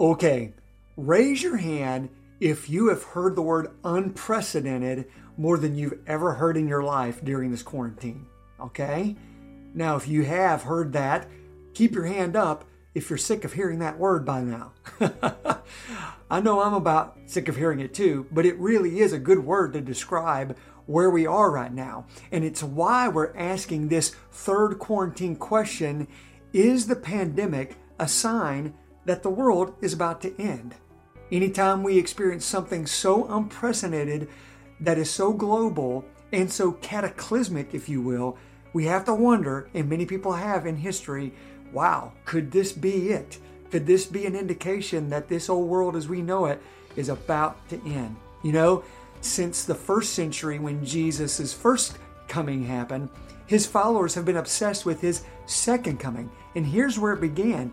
Okay, raise your hand if you have heard the word unprecedented more than you've ever heard in your life during this quarantine. Okay? Now, if you have heard that, keep your hand up if you're sick of hearing that word by now. I know I'm about sick of hearing it too, but it really is a good word to describe where we are right now. And it's why we're asking this third quarantine question Is the pandemic a sign that the world is about to end? Anytime we experience something so unprecedented that is so global and so cataclysmic, if you will, we have to wonder, and many people have in history, wow, could this be it? Could this be an indication that this old world as we know it is about to end? You know, since the first century when Jesus' first coming happened, his followers have been obsessed with his second coming. And here's where it began.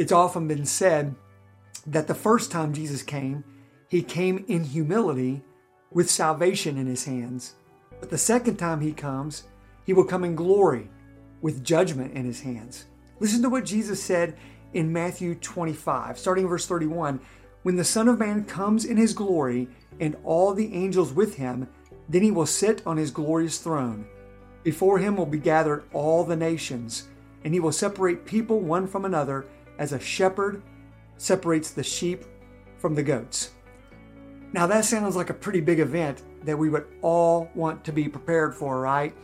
it's often been said that the first time Jesus came, he came in humility with salvation in his hands. But the second time he comes, he will come in glory with judgment in his hands. Listen to what Jesus said in Matthew 25, starting verse 31. When the Son of Man comes in his glory and all the angels with him, then he will sit on his glorious throne. Before him will be gathered all the nations, and he will separate people one from another as a shepherd separates the sheep from the goats. Now, that sounds like a pretty big event that we would all want to be prepared for, right?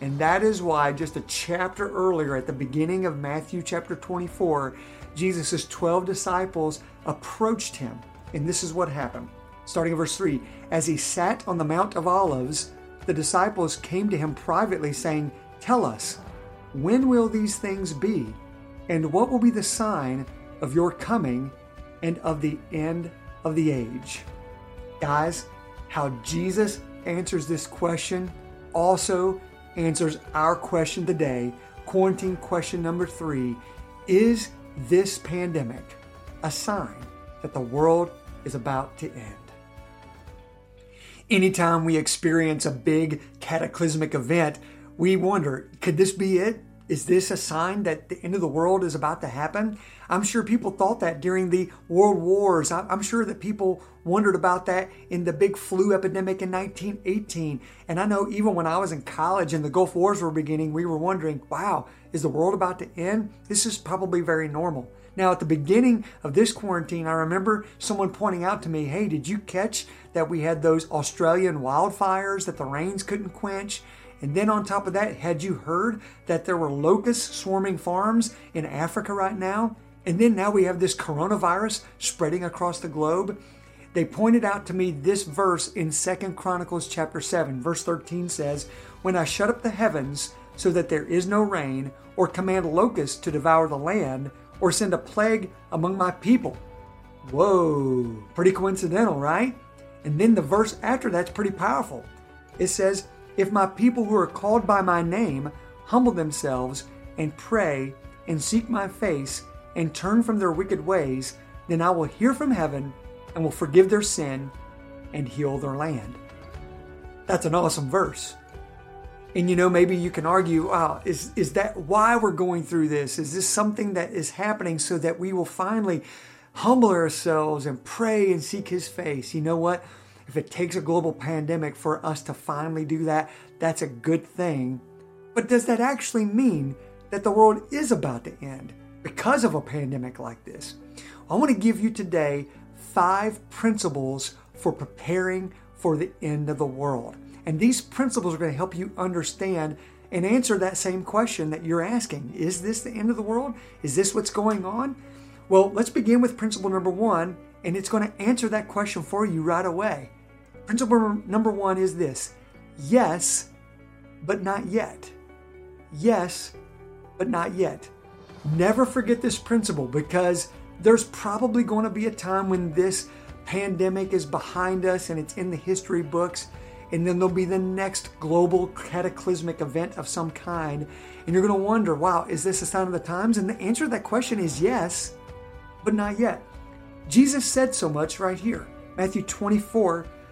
And that is why, just a chapter earlier, at the beginning of Matthew chapter 24, Jesus' 12 disciples approached him. And this is what happened. Starting in verse 3 As he sat on the Mount of Olives, the disciples came to him privately, saying, Tell us, when will these things be? And what will be the sign of your coming and of the end of the age? Guys, how Jesus answers this question also answers our question today. Quarantine question number three Is this pandemic a sign that the world is about to end? Anytime we experience a big cataclysmic event, we wonder could this be it? Is this a sign that the end of the world is about to happen? I'm sure people thought that during the world wars. I'm sure that people wondered about that in the big flu epidemic in 1918. And I know even when I was in college and the Gulf Wars were beginning, we were wondering, wow, is the world about to end? This is probably very normal. Now, at the beginning of this quarantine, I remember someone pointing out to me, hey, did you catch that we had those Australian wildfires that the rains couldn't quench? And then on top of that, had you heard that there were locusts swarming farms in Africa right now? And then now we have this coronavirus spreading across the globe. They pointed out to me this verse in Second Chronicles chapter 7, verse 13 says, When I shut up the heavens so that there is no rain, or command locusts to devour the land, or send a plague among my people. Whoa, pretty coincidental, right? And then the verse after that's pretty powerful. It says, if my people who are called by my name humble themselves and pray and seek my face and turn from their wicked ways, then I will hear from heaven and will forgive their sin and heal their land. That's an awesome verse. And you know, maybe you can argue, wow, is, is that why we're going through this? Is this something that is happening so that we will finally humble ourselves and pray and seek His face? You know what? If it takes a global pandemic for us to finally do that, that's a good thing. But does that actually mean that the world is about to end because of a pandemic like this? I want to give you today five principles for preparing for the end of the world. And these principles are going to help you understand and answer that same question that you're asking Is this the end of the world? Is this what's going on? Well, let's begin with principle number one, and it's going to answer that question for you right away. Principle number one is this yes, but not yet. Yes, but not yet. Never forget this principle because there's probably going to be a time when this pandemic is behind us and it's in the history books. And then there'll be the next global cataclysmic event of some kind. And you're going to wonder, wow, is this a sign of the times? And the answer to that question is yes, but not yet. Jesus said so much right here. Matthew 24,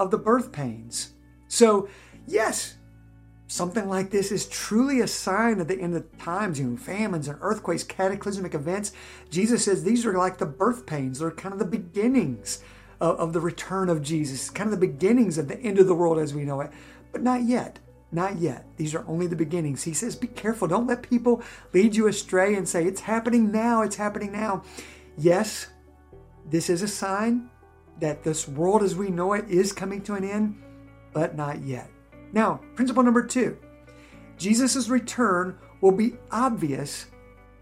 of the birth pains. So, yes, something like this is truly a sign of the end of times, you know, famines and earthquakes, cataclysmic events. Jesus says these are like the birth pains, they're kind of the beginnings of, of the return of Jesus, kind of the beginnings of the end of the world as we know it, but not yet. Not yet. These are only the beginnings. He says, Be careful. Don't let people lead you astray and say, It's happening now. It's happening now. Yes, this is a sign that this world as we know it is coming to an end, but not yet. Now, principle number two Jesus' return will be obvious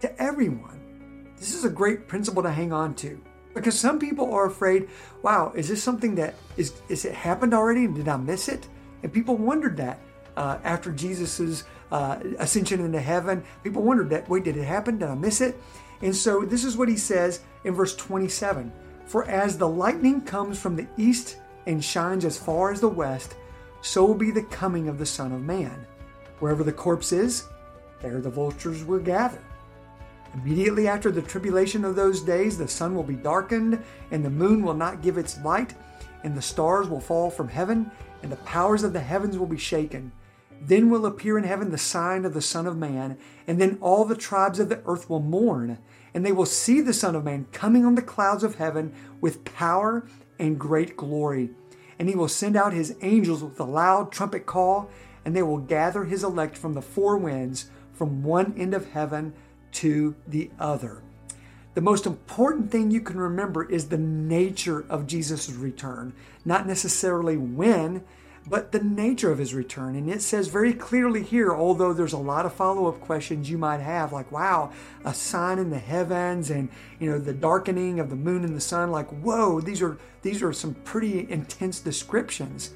to everyone. This is a great principle to hang on to because some people are afraid, wow, is this something that is, is it happened already and did I miss it? And people wondered that uh, after Jesus's uh, ascension into heaven. People wondered that, wait, did it happen? Did I miss it? And so this is what he says in verse 27 For as the lightning comes from the east and shines as far as the west, so will be the coming of the Son of Man. Wherever the corpse is, there the vultures will gather. Immediately after the tribulation of those days, the sun will be darkened, and the moon will not give its light, and the stars will fall from heaven, and the powers of the heavens will be shaken. Then will appear in heaven the sign of the Son of Man, and then all the tribes of the earth will mourn, and they will see the Son of Man coming on the clouds of heaven with power and great glory and he will send out his angels with a loud trumpet call, and they will gather his elect from the four winds, from one end of heaven to the other. The most important thing you can remember is the nature of Jesus' return, not necessarily when, but the nature of his return. And it says very clearly here, although there's a lot of follow-up questions you might have, like, wow, a sign in the heavens and you know the darkening of the moon and the sun, like, whoa, these are these are some pretty intense descriptions.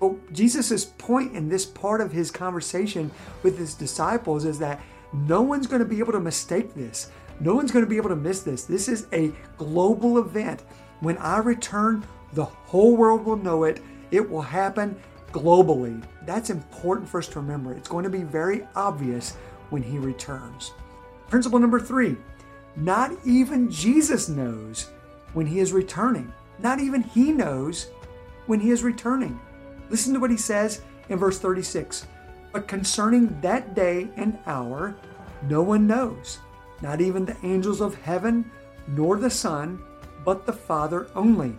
But Jesus's point in this part of his conversation with his disciples is that no one's going to be able to mistake this. No one's going to be able to miss this. This is a global event. When I return, the whole world will know it. It will happen globally. That's important for us to remember. It's going to be very obvious when he returns. Principle number three not even Jesus knows when he is returning. Not even he knows when he is returning. Listen to what he says in verse 36 But concerning that day and hour, no one knows, not even the angels of heaven, nor the Son, but the Father only.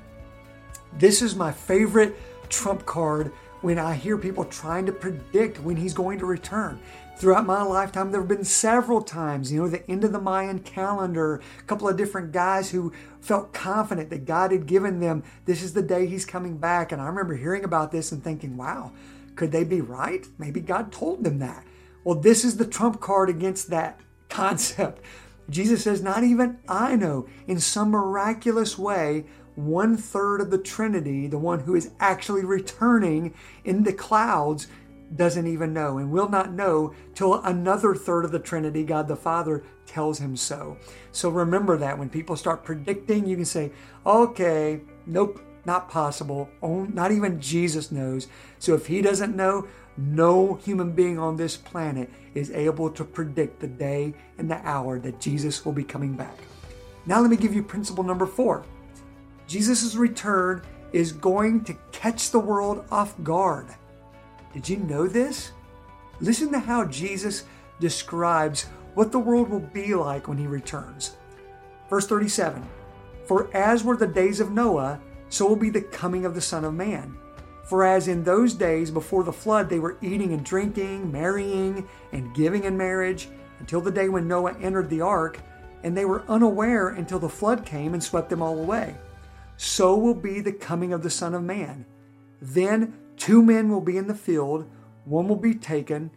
This is my favorite trump card when I hear people trying to predict when he's going to return. Throughout my lifetime, there have been several times, you know, the end of the Mayan calendar, a couple of different guys who felt confident that God had given them, this is the day he's coming back. And I remember hearing about this and thinking, wow, could they be right? Maybe God told them that. Well, this is the trump card against that concept. Jesus says, Not even I know. In some miraculous way, one third of the Trinity, the one who is actually returning in the clouds, doesn't even know and will not know till another third of the Trinity, God the Father, tells him so. So remember that when people start predicting, you can say, okay, nope, not possible. Not even Jesus knows. So if he doesn't know, no human being on this planet is able to predict the day and the hour that Jesus will be coming back. Now, let me give you principle number four. Jesus' return is going to catch the world off guard. Did you know this? Listen to how Jesus describes what the world will be like when he returns. Verse 37 For as were the days of Noah, so will be the coming of the Son of Man. For as in those days before the flood they were eating and drinking, marrying and giving in marriage, until the day when Noah entered the ark, and they were unaware until the flood came and swept them all away. So will be the coming of the Son of Man. Then two men will be in the field, one will be taken,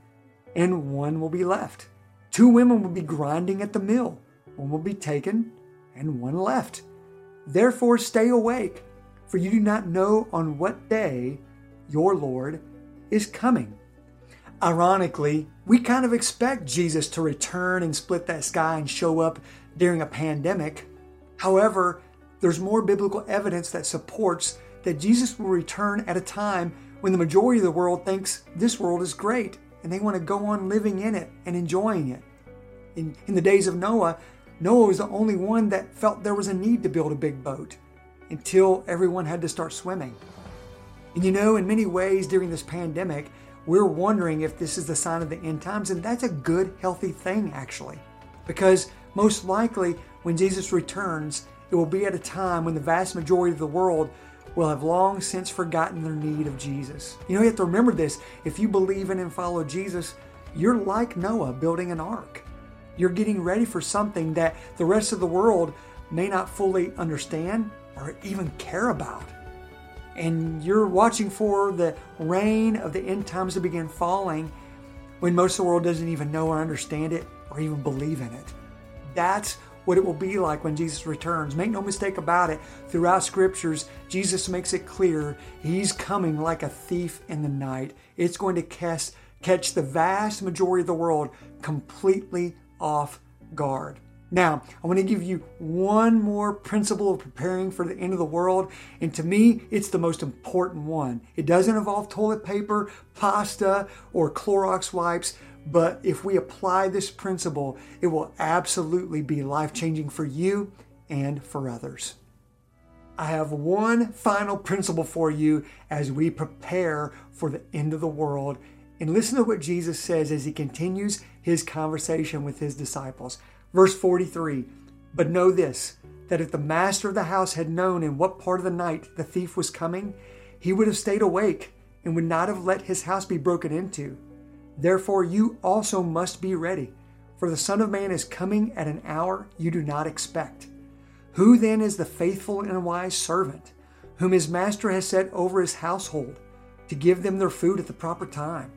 and one will be left. Two women will be grinding at the mill, one will be taken, and one left. Therefore, stay awake, for you do not know on what day your Lord is coming. Ironically, we kind of expect Jesus to return and split that sky and show up during a pandemic. However, there's more biblical evidence that supports that Jesus will return at a time when the majority of the world thinks this world is great and they want to go on living in it and enjoying it. In, in the days of Noah, Noah was the only one that felt there was a need to build a big boat until everyone had to start swimming. And you know, in many ways during this pandemic, we're wondering if this is the sign of the end times, and that's a good, healthy thing, actually. Because most likely, when Jesus returns, it will be at a time when the vast majority of the world will have long since forgotten their need of Jesus. You know, you have to remember this. If you believe in and follow Jesus, you're like Noah building an ark. You're getting ready for something that the rest of the world may not fully understand or even care about and you're watching for the rain of the end times to begin falling when most of the world doesn't even know or understand it or even believe in it. That's what it will be like when Jesus returns. Make no mistake about it. Throughout scriptures, Jesus makes it clear he's coming like a thief in the night. It's going to catch, catch the vast majority of the world completely off guard. Now, I want to give you one more principle of preparing for the end of the world, and to me, it's the most important one. It doesn't involve toilet paper, pasta, or Clorox wipes, but if we apply this principle, it will absolutely be life changing for you and for others. I have one final principle for you as we prepare for the end of the world. And listen to what Jesus says as he continues his conversation with his disciples. Verse 43 But know this, that if the master of the house had known in what part of the night the thief was coming, he would have stayed awake and would not have let his house be broken into. Therefore, you also must be ready, for the Son of Man is coming at an hour you do not expect. Who then is the faithful and wise servant, whom his master has set over his household, to give them their food at the proper time?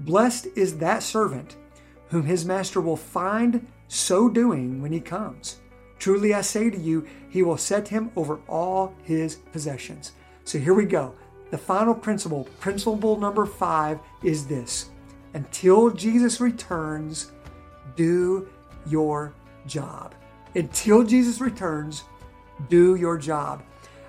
Blessed is that servant whom his master will find so doing when he comes. Truly I say to you, he will set him over all his possessions. So here we go. The final principle, principle number five, is this until Jesus returns, do your job. Until Jesus returns, do your job.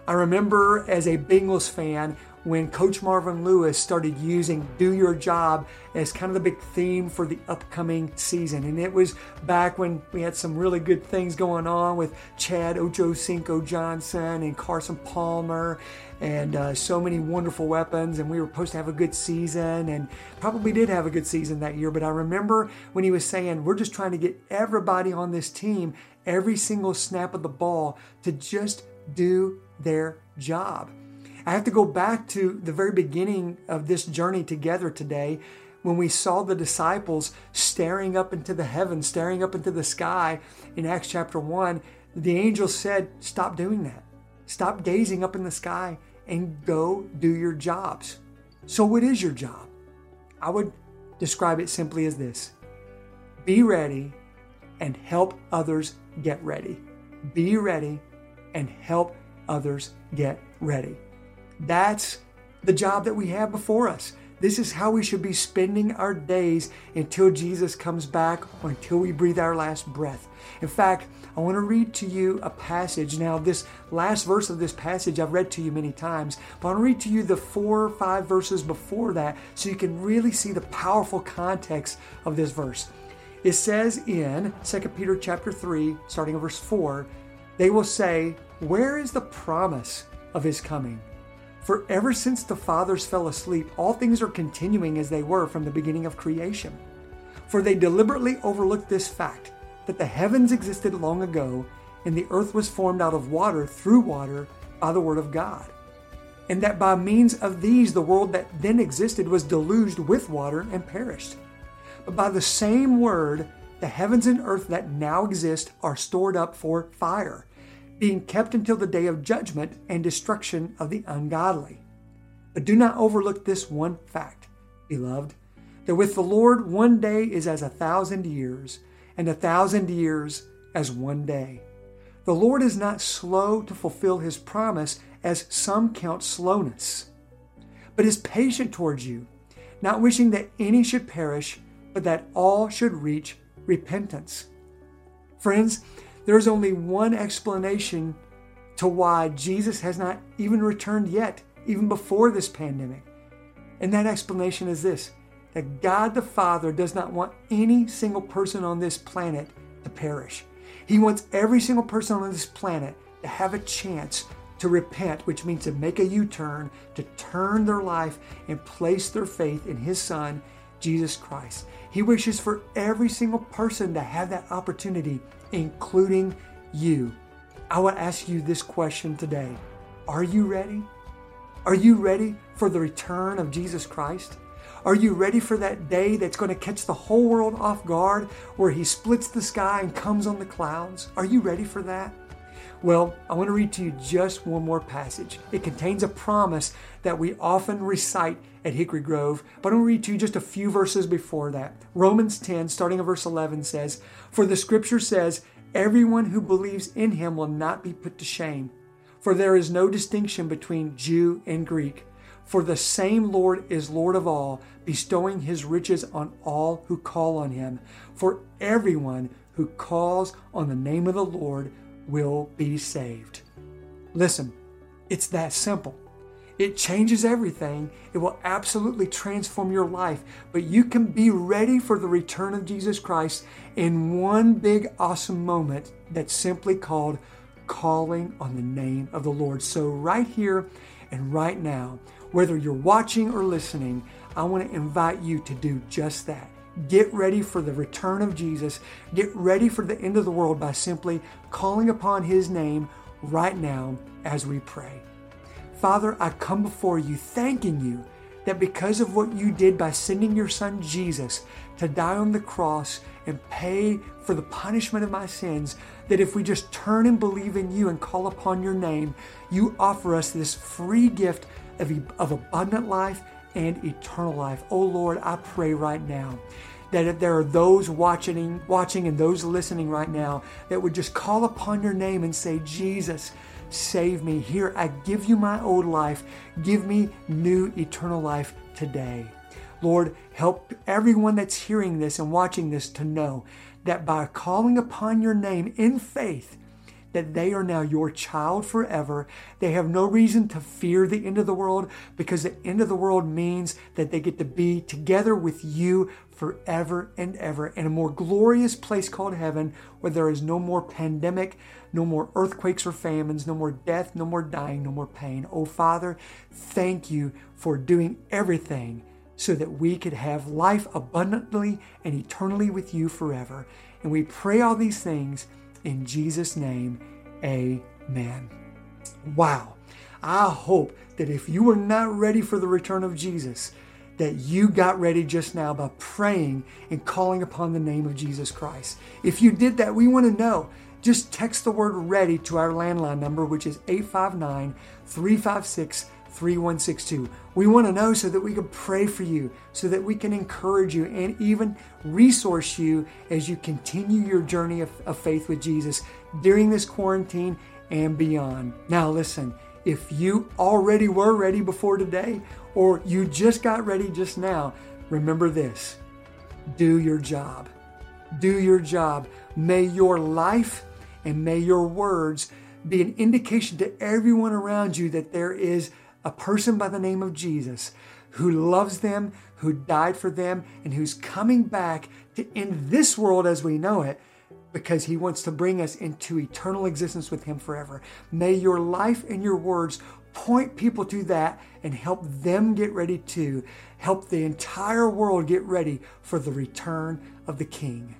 I remember as a Bengals fan when Coach Marvin Lewis started using Do Your Job as kind of the big theme for the upcoming season. And it was back when we had some really good things going on with Chad Ochocinco Johnson and Carson Palmer and uh, so many wonderful weapons. And we were supposed to have a good season and probably did have a good season that year. But I remember when he was saying, We're just trying to get everybody on this team every single snap of the ball to just do their job. I have to go back to the very beginning of this journey together today when we saw the disciples staring up into the heavens, staring up into the sky in Acts chapter 1. The angel said, Stop doing that. Stop gazing up in the sky and go do your jobs. So, what is your job? I would describe it simply as this be ready and help others get ready. Be ready and help others get ready. That's the job that we have before us. This is how we should be spending our days until Jesus comes back or until we breathe our last breath. In fact, I want to read to you a passage. Now, this last verse of this passage I've read to you many times, but I want to read to you the four or five verses before that so you can really see the powerful context of this verse. It says in 2 Peter chapter 3, starting in verse 4, they will say, Where is the promise of his coming? For ever since the fathers fell asleep, all things are continuing as they were from the beginning of creation. For they deliberately overlooked this fact that the heavens existed long ago, and the earth was formed out of water through water by the word of God. And that by means of these the world that then existed was deluged with water and perished. But by the same word the heavens and earth that now exist are stored up for fire, being kept until the day of judgment and destruction of the ungodly. But do not overlook this one fact, beloved, that with the Lord one day is as a thousand years, and a thousand years as one day. The Lord is not slow to fulfill his promise, as some count slowness, but is patient towards you, not wishing that any should perish, but that all should reach repentance. Friends, there is only one explanation to why Jesus has not even returned yet, even before this pandemic. And that explanation is this that God the Father does not want any single person on this planet to perish. He wants every single person on this planet to have a chance to repent, which means to make a U turn, to turn their life and place their faith in His Son, Jesus Christ. He wishes for every single person to have that opportunity, including you. I want to ask you this question today Are you ready? Are you ready for the return of Jesus Christ? Are you ready for that day that's going to catch the whole world off guard where he splits the sky and comes on the clouds? Are you ready for that? Well, I want to read to you just one more passage. It contains a promise that we often recite at Hickory Grove, but I want to read to you just a few verses before that. Romans 10, starting at verse 11, says, For the scripture says, Everyone who believes in him will not be put to shame, for there is no distinction between Jew and Greek. For the same Lord is Lord of all, bestowing his riches on all who call on him. For everyone who calls on the name of the Lord will be saved. Listen, it's that simple. It changes everything. It will absolutely transform your life. But you can be ready for the return of Jesus Christ in one big, awesome moment that's simply called calling on the name of the Lord. So, right here and right now, whether you're watching or listening, I want to invite you to do just that. Get ready for the return of Jesus. Get ready for the end of the world by simply calling upon His name right now as we pray. Father, I come before you thanking you that because of what you did by sending your Son Jesus to die on the cross and pay for the punishment of my sins, that if we just turn and believe in you and call upon your name, you offer us this free gift of, of abundant life and eternal life. Oh Lord, I pray right now that if there are those watching, watching and those listening right now that would just call upon your name and say, Jesus, save me. Here, I give you my old life. Give me new eternal life today. Lord, help everyone that's hearing this and watching this to know that by calling upon your name in faith, that they are now your child forever. They have no reason to fear the end of the world because the end of the world means that they get to be together with you forever and ever in a more glorious place called heaven where there is no more pandemic, no more earthquakes or famines, no more death, no more dying, no more pain. Oh, Father, thank you for doing everything so that we could have life abundantly and eternally with you forever. And we pray all these things in Jesus' name, amen. Wow. I hope that if you were not ready for the return of Jesus, that you got ready just now by praying and calling upon the name of Jesus Christ. If you did that, we want to know. Just text the word ready to our landline number, which is 859 356 3162. We want to know so that we can pray for you, so that we can encourage you and even resource you as you continue your journey of, of faith with Jesus during this quarantine and beyond. Now, listen, if you already were ready before today or you just got ready just now, remember this do your job. Do your job. May your life and may your words be an indication to everyone around you that there is a person by the name of Jesus who loves them, who died for them, and who's coming back to end this world as we know it because he wants to bring us into eternal existence with him forever. May your life and your words point people to that and help them get ready to help the entire world get ready for the return of the King.